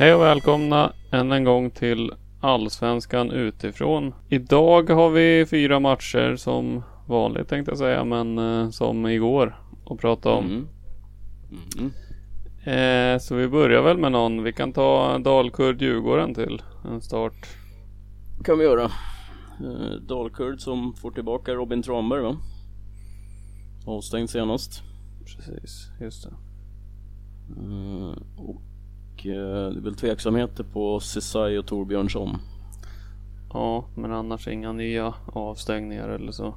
Hej och välkomna än en gång till Allsvenskan utifrån. Idag har vi fyra matcher som vanligt tänkte jag säga, men eh, som igår att prata om. Mm. Mm. Eh, så vi börjar väl med någon. Vi kan ta Dalkurd Djurgården till en start. kan vi göra. Eh, Dalkurd som får tillbaka Robin Tranberg va? Avstängd senast. Precis, just det. Och eh, det är väl tveksamheter på Cesai och Torbjörnsson. Ja, men annars inga nya avstängningar eller så.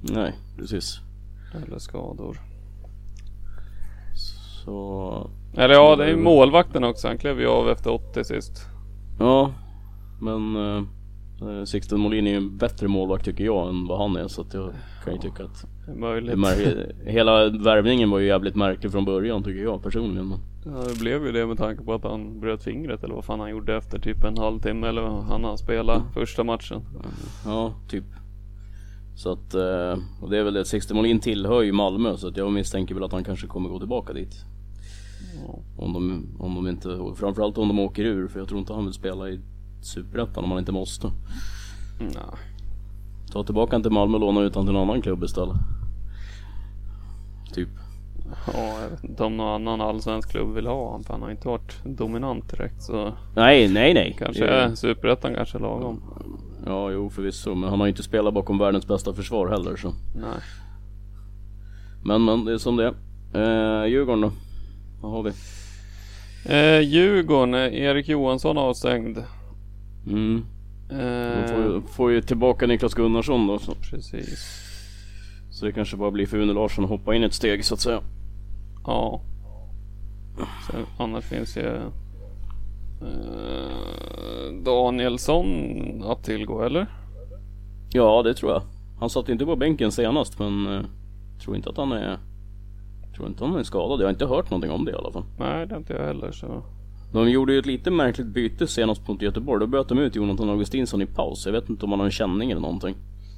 Nej, precis. Eller skador. Så Eller ja, det är målvakten också. Han klev ju av efter 80 sist. ja, men eh, Sixten Molin är ju en bättre målvakt tycker jag än vad han är så att jag kan ju tycka att Det är möjligt. hela värvningen var ju jävligt märklig från början tycker jag personligen. Men, Ja, det blev ju det med tanke på att han bröt fingret eller vad fan han gjorde efter typ en halvtimme eller vad han har spelat första matchen. Ja, typ. Så att, eh, och det är väl det, Sixten Molin tillhör ju Malmö så att jag misstänker väl att han kanske kommer gå tillbaka dit. Om de, om de inte, framförallt om de åker ur för jag tror inte han vill spela i Superettan om han inte måste. Ja, Ta tillbaka han till Malmö och låna ut han till en annan klubb istället. Typ. ja, jag vet inte om någon annan allsvensk klubb vill ha honom för han har inte varit dominant direkt så Nej, nej, nej. kanske är superettan kanske lagom. Ja, jo förvisso. Men han har ju inte spelat bakom världens bästa försvar heller så. Nej. Men, men det är som det är. Eh, Djurgården då? Vad har vi? Eh, Djurgården, Erik Johansson avstängd. Mm. De Eh, får, ju, får ju tillbaka Niklas Gunnarsson då. Så, precis. så det kanske bara blir för Une Larsson att hoppa in ett steg så att säga. Ja. Sen, annars finns ju eh, Danielsson att tillgå eller? Ja, det tror jag. Han satt inte på bänken senast men eh, tror inte att han är Tror inte han är skadad. Jag har inte hört någonting om det i alla fall. Nej, det har inte jag heller så. De gjorde ju ett lite märkligt byte senast mot Göteborg. Då böt de ut Jonathan Augustinsson i paus. Jag vet inte om han har en känning eller någonting.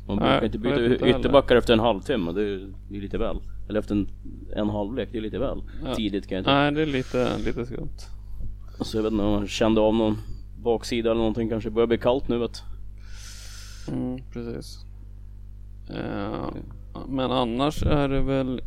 Man Nej, brukar inte byta ytterbackar efter en halvtimme. Det är, det är lite väl. Eller efter en, en halvlek. Det är lite väl Ja. tidigt kan jag tycka. Nej, det är lite, lite skumt. Så jag vet inte om han kände av någon baksida eller någonting kanske. Det börjar bli kallt nu vet Mm, precis. Eh, men annars är det väl...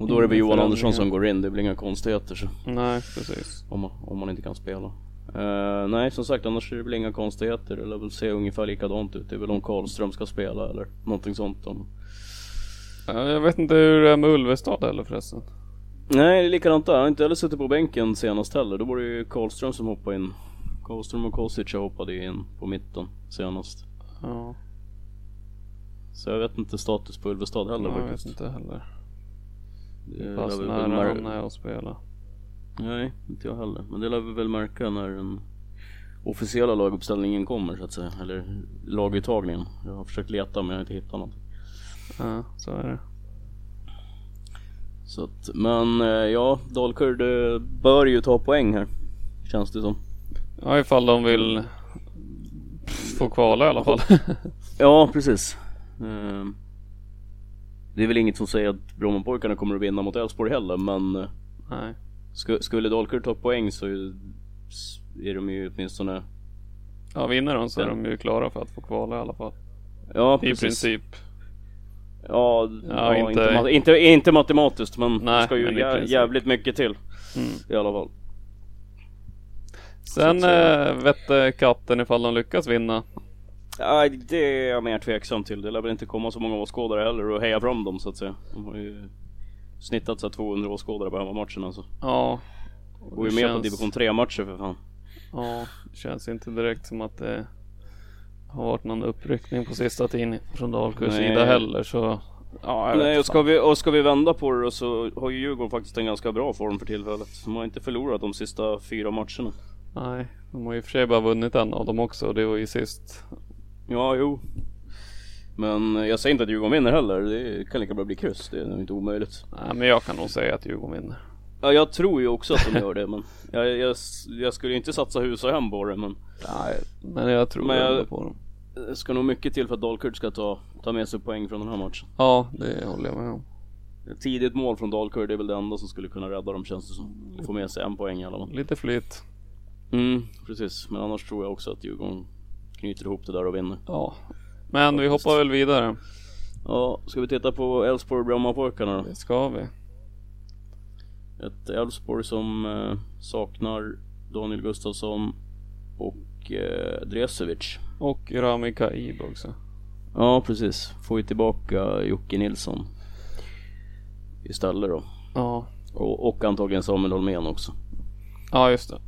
Och då är det väl Johan Andersson som går in. Det blir inga konstigheter så. Nej, precis. Om man, om man inte kan spela. Eh, nej som sagt annars är det väl inga konstigheter. Det lär väl se ungefär likadant ut. Det är väl om Karlström ska spela eller någonting sånt. Om... Jag vet inte hur det är med Ulvestad heller förresten. Nej det är likadant där. Jag har inte heller suttit på bänken senast heller. Då var det ju Karlström som hoppade in. Karlström och Kosic hoppade in på mitten senast. Ja, Så jag vet inte status på Ulvestad heller jag vet inte heller. Det lär Fast vi nära väl han mär- är att spela. Nej, inte jag heller. Men det lär vi väl märka när den officiella laguppställningen kommer så att säga. Eller laguttagningen. Jag har försökt leta men jag har inte hittat något. Ja, så är det. Så att, men eh, ja, Dalkurd eh, bör ju ta poäng här. Känns det som. Ja, ifall de vill få kvala i alla fall. Ja, precis. Ehm, Det är väl inget som säger att Brommapojkarna kommer att vinna mot Elfsborg heller men eh, Nej. sk- Skulle Dalkurd ta poäng så är de ju åtminstone Ja, vinner de så är de ju klara för att få kvala i alla fall. Ja I precis. princip. Ja, ja, inte- inte, ma- inte, inte matematiskt men Nej, det ska ju jä- jävligt mycket till Mm. i alla fall. Sen äh, vette katten ifall de lyckas vinna. Ja, det är jag mer tveksam till. Det lär väl inte komma så många åskådare heller och heja fram dem så att säga. De har ju snittat så här 200 åskådare på hemmamatchen alltså. Ja. Och är det med på känns- division 3 matcher för fan. Ja, det känns inte direkt som att det har varit någon uppryckning på sista tiden från Dalkurds Nej. sida heller så. Ja, Nej, och ska, vi, och ska vi vända på det så har ju Djurgården faktiskt en ganska bra form för tillfället. De har inte förlorat de sista fyra matcherna. Nej, de har ju i och för sig bara vunnit en av dem också och det var ju sist. Ja, jo. Men jag säger inte att Djurgården vinner heller. Det kan lika bra bli kryss. Det är nog inte omöjligt. Nej, men jag kan nog säga att Djurgården vinner. Ja, jag tror ju också att de gör det men jag, jag, jag skulle inte satsa hus och hem på det men Nej, men jag tror Men jag- på dem. det ska nog mycket till för att Dalkurd ska ta, ta med sig poäng från den här matchen. Ja, det håller jag med om. Ett tidigt mål från Dalkurd är väl det enda som skulle kunna rädda dem känns det som. Få med sig en poäng i alla fall. Lite flyt. Mm, precis. Men annars tror jag också att Djurgården knyter ihop det där och vinner. Ja. Men vi hoppar väl vidare. Ja, ska vi titta på Elfsborg Brommapojkarna då? Det ska vi. Ett Elfsborg som eh, saknar Daniel Gustafsson och eh, Dresevic. Och Rami Kaib också. Ja, precis. Får ju tillbaka Jocke Nilsson istället då. Ja. Och, och antagligen Samuel Holmén också. Ja, just det.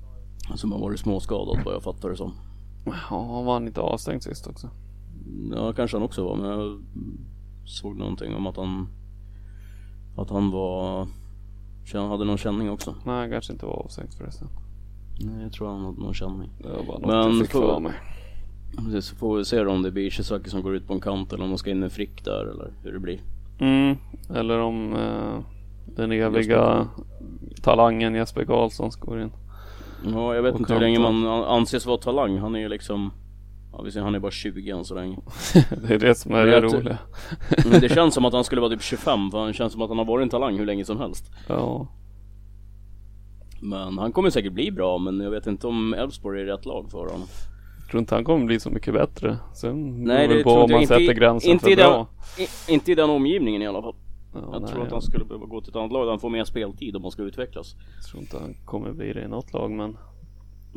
Som har varit småskadad vad jag fattar det som. Ja, han var inte avstängd sist också. Ja, kanske han också var, men jag såg någonting om att han att han var han hade någon känning också. Nej, han kanske inte var avstängd förresten. Nej, jag tror han hade någon känning. Det var bara något Men jag fick för mig. Precis, så får vi se då om det blir Ishizaki som går ut på en kant eller om de ska in med Frick där eller hur det blir. Mm. Eller om eh, den eviga talangen Jesper Karlsson går in. Ja, jag vet inte hur länge man an- anses vara talang. Han är ju liksom Ja, vi ser, han är bara 20 än så länge. det är det som är Det det roliga. Men det känns som att han skulle vara typ 25 för han känns som att han har varit en talang hur länge som helst. Ja. Men han kommer säkert bli bra men jag vet inte om Elfsborg är rätt lag för honom. Jag tror inte han kommer bli så mycket bättre. Sen Nej, beror det på om man i- sätter gränsen inte för i den- bra. I, inte i den omgivningen i alla fall. Ja, jag nej, tror att jag han skulle behöva gå till ett annat lag där han får mer speltid om han ska utvecklas. tror inte han kommer bli det i något lag men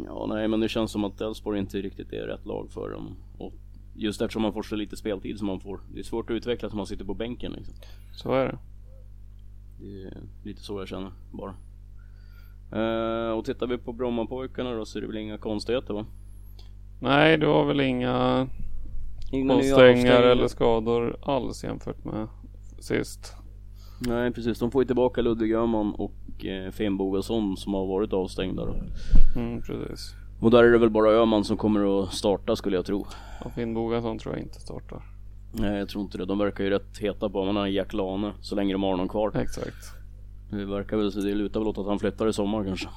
Ja, nej men det känns som att Elfsborg inte riktigt är rätt lag för dem. Och just eftersom man får så lite speltid som man får. Det är svårt att utvecklas om man sitter på bänken liksom. så är det. Det är lite så jag känner bara. Eh, och tittar vi på Brommapojkarna då så är det väl inga konstigheter va? Nej, det var väl inga avstängningar. eller skador alls jämfört med sist. Nej precis, de får ju tillbaka Ludvig Öhman och eh, Finn Bogason som har varit avstängda då. Mm, precis. Och där är det väl bara Öhman som kommer att starta skulle jag tro. Och Finn Bogason tror jag inte startar. Nej jag tror inte det, de verkar ju rätt heta på honom, han Jack Lane, så länge de har honom kvar. Exakt. Det verkar väl det lutar väl åt att han flyttar i sommar kanske.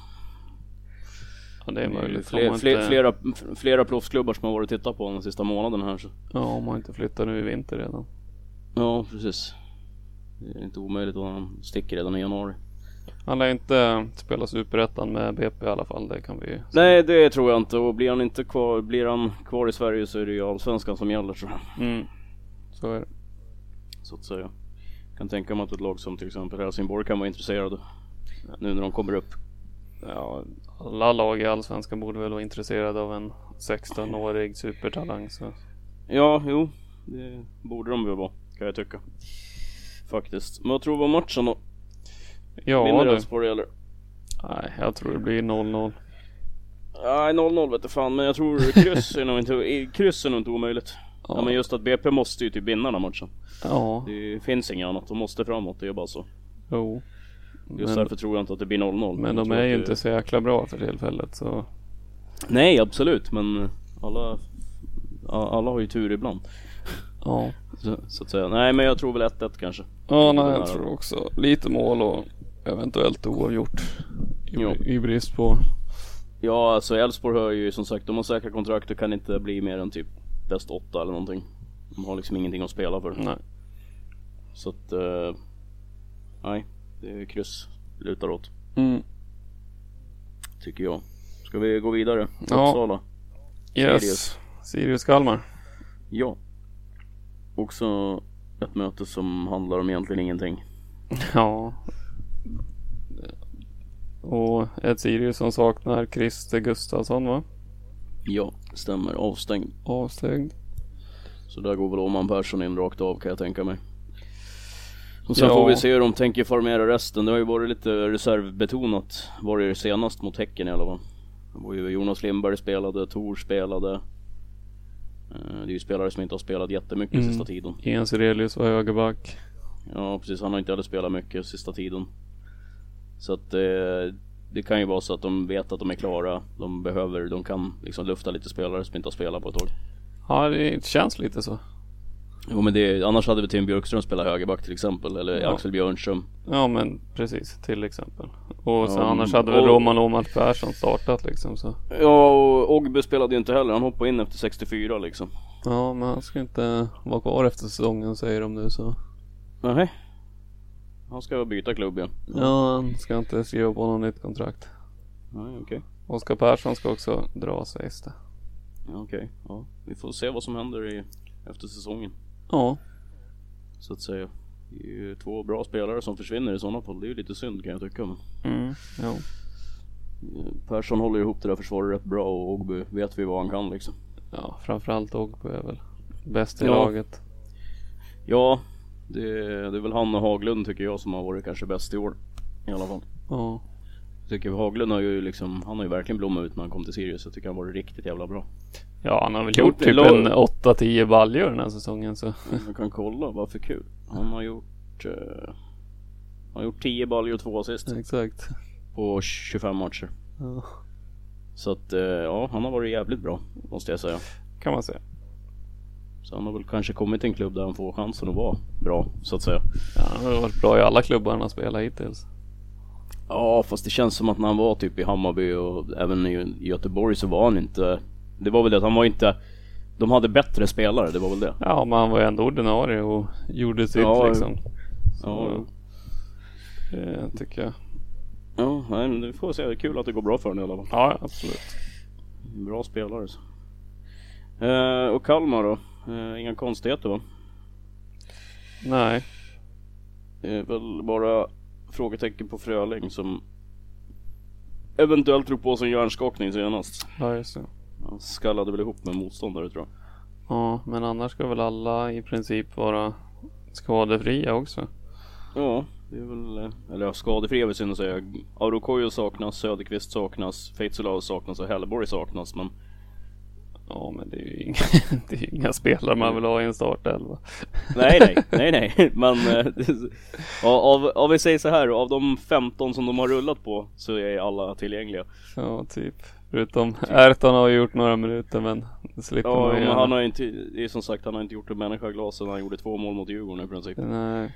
Ja, det är möjligt. Fler, fler, inte, flera, flera proffsklubbar som har varit och tittat på honom den sista månaden här så. Ja, om man inte flyttar nu i vinter redan. Ja precis. Det är inte omöjligt att han sticker redan i januari. Han lär inte spela superettan med BP i alla fall. Det kan vi Nej det tror jag inte och blir han inte kvar, blir han kvar i Sverige så är det ju allsvenskan som gäller tror jag. Mm. Så är det. Så att säga. Kan tänka mig att ett lag som till exempel Helsingborg kan vara intresserade. Nu när de kommer upp. Ja, alla lag i Allsvenskan borde väl vara intresserade av en 16-årig supertalang. Så. Ja, jo. Det borde de väl vara, kan jag tycka. Faktiskt. Men vad tror du om matchen då? Ja, Vinner. Elfsborg eller? Nej, jag tror det blir 0-0. Nej 0-0 vet du fan men jag tror kryss är nog inte, kryss är nog inte omöjligt. Ja. Ja. men just att BP måste ju typ vinna den här matchen. Ja, Det finns inget annat, de måste framåt, det är bara så. jo. Just Men, därför tror jag inte att det blir 0-0. men Jag de är ju det- inte så jäkla bra för tillfället så. Nej absolut men alla, alla har ju tur ibland. Ja. Så, så att säga. Nej men jag tror väl 1-1 kanske. Ja, nej, jag tror också lite mål och eventuellt oavgjort. Jo. I, i brist på. Ja alltså Elfsborg har ju som sagt, de har säkra kontrakt och kan inte bli mer än typ bäst 8 eller någonting. De har liksom ingenting att spela för. Nej. Så att, eh, nej, det är kryss lutar åt. Mm. Tycker jag. Ska vi gå vidare? Ja. Uppsala? Yes. Sirius. Sirius Kalmar. Ja. Också ett möte som handlar om egentligen ingenting. Ja. Och ett Sirius som saknar Christer Gustafsson va? Ja, stämmer. Avstängd. Avstängd. Så där går väl Åman Persson in rakt av kan jag tänka mig. Och sen Ja. får vi se hur de tänker formera resten. Det har ju varit lite reservbetonat. Var det senast mot Häcken i alla fall. Det var ju Jonas Lindberg spelade, Tor spelade. Eh, Det är ju spelare som inte har spelat jättemycket Mm. sista tiden. Ian Sirelius var högerback. Ja precis, han har inte heller spelat mycket sista tiden. Så att eh, det kan ju vara så att de vet att de är klara. De behöver, de kan liksom lufta lite spelare som inte har spelat på ett tag. Ja det känns lite så. Jo men det, annars hade vi Tim Björkström spelat högerback till exempel. Eller Ja. Axel Björnström. Ja men precis till exempel. Och sen Ja, annars hade väl Roman Åhman Persson startat liksom så. Ja och Ogby spelade ju inte heller. Han hoppade in efter 64 liksom. Ja men han ska inte vara kvar efter säsongen säger de nu så. Nej. Han ska byta klubb igen. Ja han ska inte skriva på något nytt kontrakt. Nej okej. Oskar Persson ska också dra sägs det. Ja, Okej. Ja. Vi får se vad som händer i, efter säsongen. Ja. Så att säga. Det är ju två bra spelare som försvinner i sådana fall. Det är ju lite synd kan jag tycka. Men... Mm. Jo. Persson håller ihop det där försvaret rätt bra och Ogby vet vi vad han kan liksom. Ja framförallt Ogbu är väl bäst i Ja. laget. Ja, det, det är väl han och Haglund tycker jag som har varit kanske bäst i år. I alla fall. Ja. Jag tycker Haglund har ju liksom, han har ju verkligen blommat ut när han kom till Sirius. Jag tycker han har varit riktigt jävla bra. Ja han har väl Gjort typ en 8-10 baljor den här säsongen så. Man kan kolla, vad för kul. Han har gjort, eh, han har gjort 10 baljor och 2 assist Exakt. på 25 matcher. Ja. Så att eh, ja, han har varit jävligt bra måste jag säga. Kan man säga. Så han har väl kanske kommit till en klubb där han får chansen att vara bra så att säga. Ja, han har varit bra i alla klubbar han har spelat hittills. Ja fast det känns som att när han var typ i Hammarby och även i Göteborg så var han inte Det var väl det att han var inte De hade bättre spelare, det var väl det. Ja men han var ju ändå ordinarie och gjorde sitt Ja, liksom. Så, Ja, det tycker jag. ja nej, men det får vi se. Det är kul att det går bra för honom i alla fall. Ja absolut. Bra spelare så. Eh, och Kalmar då? Eh, inga konstigheter va? Nej. Det är väl bara frågetecken på Fröling som eventuellt drog på sig en hjärnskakning senast. Ja just det. Han skallade väl ihop med motståndare tror jag. Ja men annars ska väl alla i princip vara skadefria också. Ja, det är väl, eh, eller ja, skadefria vill jag säga. Arokoyo saknas, Söderqvist saknas, Feitsulao saknas och Hellborg saknas men Ja men det är ju inga, det är inga spelare man vill ha i en startelva. Nej nej, nej nej men eh, ja, av, av vi säger så här, av de 15 som de har rullat på så är alla tillgängliga. Ja typ. Förutom Erton har ju gjort några minuter men det slipper Ja man ju han har inte, det är som sagt han har inte gjort en människa glad sedan han gjorde två mål mot Djurgården i princip. Nej.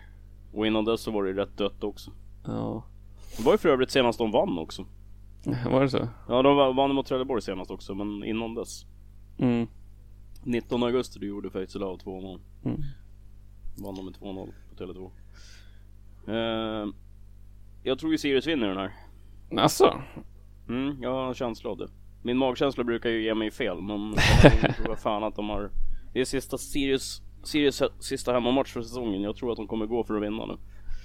Och innan dess så var det rätt dött också. Ja. Det var ju för övrigt senast de vann också. Var det så? Ja de va- vann mot Trelleborg senast också men innan dess. Mm. 19 augusti då gjorde Feitzelao två mål. Mm. Vann de med 2-0 på Tele2. Eh, jag tror ju Sirius vinner den här. Alltså. Mm, jag har en känsla av det. Min magkänsla brukar ju ge mig fel men gången tror jag fan att de har Det är sista Sirius, Sirius sista hemmamatch för säsongen. Jag tror att de kommer gå för att vinna nu.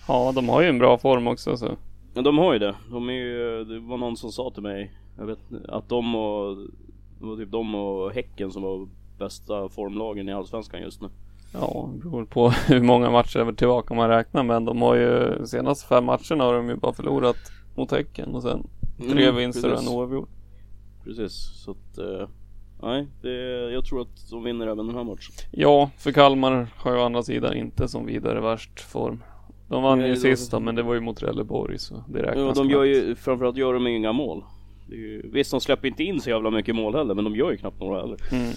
Ja de har ju en bra form också så. Men de har ju det. De är ju, det var någon som sa till mig, jag vet att de och, det var typ de och Häcken som var bästa formlagen i Allsvenskan just nu. Ja, det beror på hur många matcher tillbaka man räknar men de har ju senaste fem matcherna har de ju bara förlorat mot Häcken och sen tre Mm, vinster och en oavgjord. Precis, så att eh, Nej, det, jag tror att de vinner även den här matchen. Ja, för Kalmar har ju å andra sidan inte som vidare värst form. De vann Nej, ju sista men det var ju mot Trelleborg så det räknas Ja, de gör ju, framförallt gör de inga mål. Det ju, visst, de släpper inte in så jävla mycket mål heller, men de gör ju knappt några heller. Mm.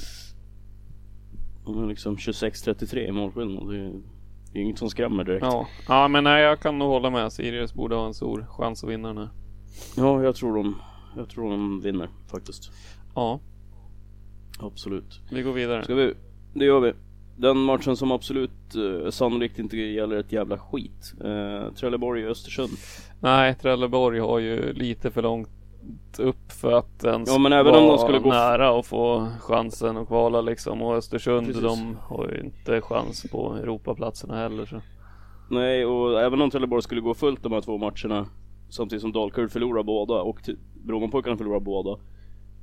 De är liksom 26-33 i målskillnad. Det är, det är inget som skrämmer direkt. Ja. ja, men nej jag kan nog hålla med. Sirius borde ha en stor chans att vinna den här. Ja, jag tror de, jag tror de vinner faktiskt. Ja, Absolut. vi går vidare. Ska vi, det gör vi. den matchen som absolut uh, sannolikt inte gäller ett jävla skit. Uh, Trelleborg och Östersund. Nej, Trelleborg har ju lite för långt upp för att ens ja, men även vara om de skulle gå nära och få chansen att kvala liksom. Och Östersund Precis. de har ju inte chans på Europaplatserna heller. Så. Nej, och även om Trelleborg skulle gå fullt de här två matcherna samtidigt som Dalkurd förlorar båda och Brommapojkarna förlorar båda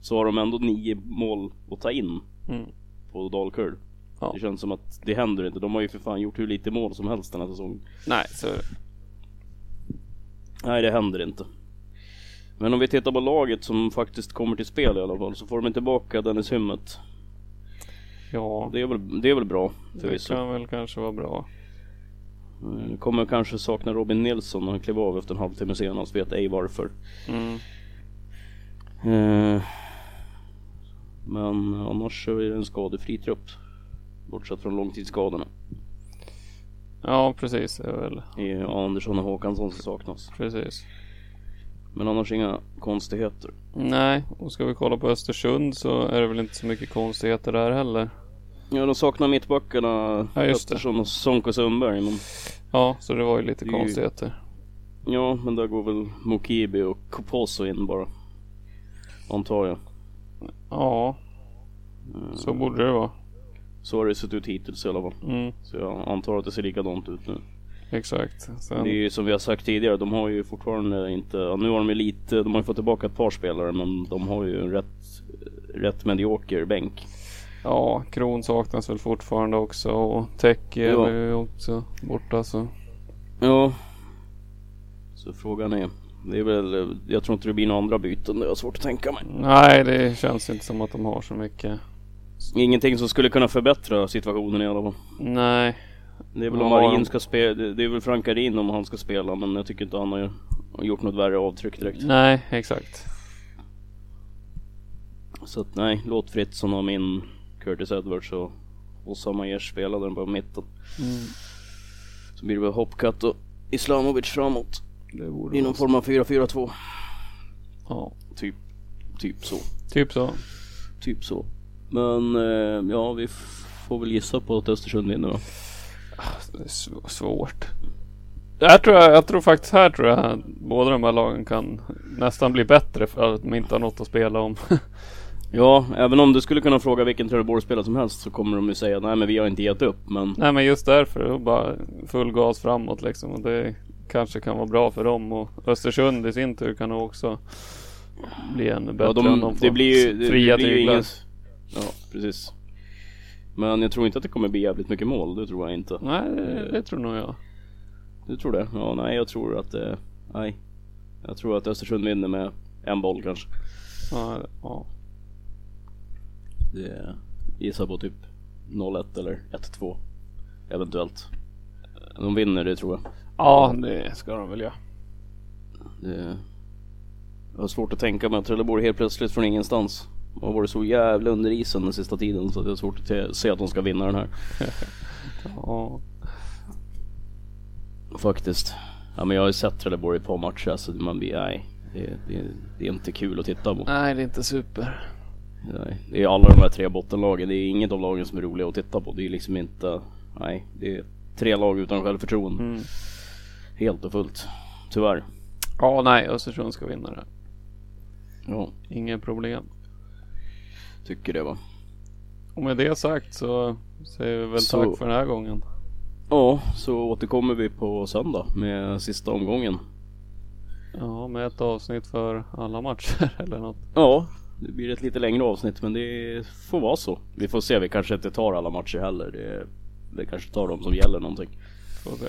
så har de ändå nio mål att ta in Mm. på Dalkurd. Ja. Det känns som att det händer inte. De har ju för fan gjort hur lite mål som helst den här säsongen. Nej, så det. Nej, det händer inte. Men om vi tittar på laget som faktiskt kommer till spel i alla fall så får de tillbaka Dennis Hymmet. Ja, Det är väl, det är väl bra det förvisso. kan väl kanske vara bra. Mm, Kommer kanske sakna Robin Nilsson när han klev av efter en halvtimme senast. Vet ej varför. Mm. Eh, Men annars är det en skadefri trupp. Bortsett från långtidsskadorna. Ja, precis. Det är väl Det är Andersson och Håkansson som saknas. precis. Men annars inga konstigheter. Nej, och ska vi kolla på Östersund så är det väl inte så mycket konstigheter där heller. Ja, de saknar mittbackarna Ja. Östersson och Sonko Sundberg. Men, Ja, så det var ju lite Det konstigheter. ja, men där går väl Mokibi och Koposo in bara. Antar jag. Ja, så borde det vara. Så har det sett ut hittills i alla fall. Mm, Så jag antar att det ser likadant ut nu. exakt. Sen, Det är ju som vi har sagt tidigare, de har ju fortfarande inte, ja, nu har de ju lite, de har ju fått tillbaka ett par spelare men de har ju en rätt, rätt medioker bänk. Ja, Kron saknas väl fortfarande också och Teki är Ja. ju också borta så. Ja. Så frågan är, det är väl, jag tror inte det blir några andra byten, det har svårt att tänka mig. Nej, det känns inte som att de har så mycket. Ingenting som skulle kunna förbättra situationen i alla fall. Nej, Det är väl om. Marin ska spela, det är väl Frankarin om han ska spela men jag tycker inte han har har gjort något värre avtryck direkt. nej, exakt. Så att nej, låt Fritzson ha min Curtis Edwards och Ossa Majer spela den på mitten. Mm, Så blir det väl Hopcat och Islamovic framåt. det I någon form av 4-4-2. Ja, Typ, typ så. typ så. Typ så. Men eh, ja, vi får väl gissa på att Östersund vinner va? Det är sv- svårt. Jag tror, jag, jag tror faktiskt här tror jag båda de här lagen kan nästan bli bättre för att de inte har något att spela om. Ja, även om du skulle kunna fråga vilken Trelleborgsspelare som helst så kommer de ju säga nej men vi har inte gett upp men Nej men just därför, bara full gas framåt liksom. Och det kanske kan vara bra för dem och Östersund i sin tur kan också bli ännu bättre ja, de, om de får det blir ju, det, fria det blir ju ingen... Ja, precis. Men jag tror inte att det kommer bli jävligt mycket mål, det tror jag inte. Nej, det, det tror nog jag. Du tror det? Ja, nej jag tror att det... Nej. Jag tror att Östersund vinner med en boll kanske. Ja, ja. Det gissar på typ 0-1 eller 1-2. Eventuellt. De vinner det tror jag. ja, det ska de väl göra. Det jag har svårt att tänka mig att Trelleborg helt plötsligt från ingenstans har varit så jävla under isen den sista tiden så jag har svårt att se att de ska vinna den här. Ja, Faktiskt. Ja men jag har ju sett Trelleborg i ett par matcher så man blir, nej. Det, det, det är inte kul att titta på. nej det är inte super. Nej, det är alla de här tre bottenlagen. Det är inget av lagen som är roliga att titta på. Det är liksom inte, nej. Det är tre lag utan självförtroende. Mm. Helt och fullt. Tyvärr. Ja, nej Östersund ska vinna det. Ja, Inga problem. tycker det va. Och med det sagt så säger vi väl Så- tack för den här gången. Ja, så återkommer vi på söndag med sista omgången. Ja, med ett avsnitt för alla matcher eller något. Ja, det blir ett lite längre avsnitt men det får vara så. Vi får se, vi kanske inte tar alla matcher heller. Det, det kanske tar de som gäller någonting. Se.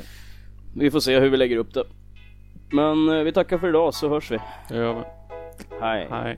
Vi får se hur vi lägger upp det. Men eh, vi tackar för idag så hörs vi. Det gör vi. Hej. Hej.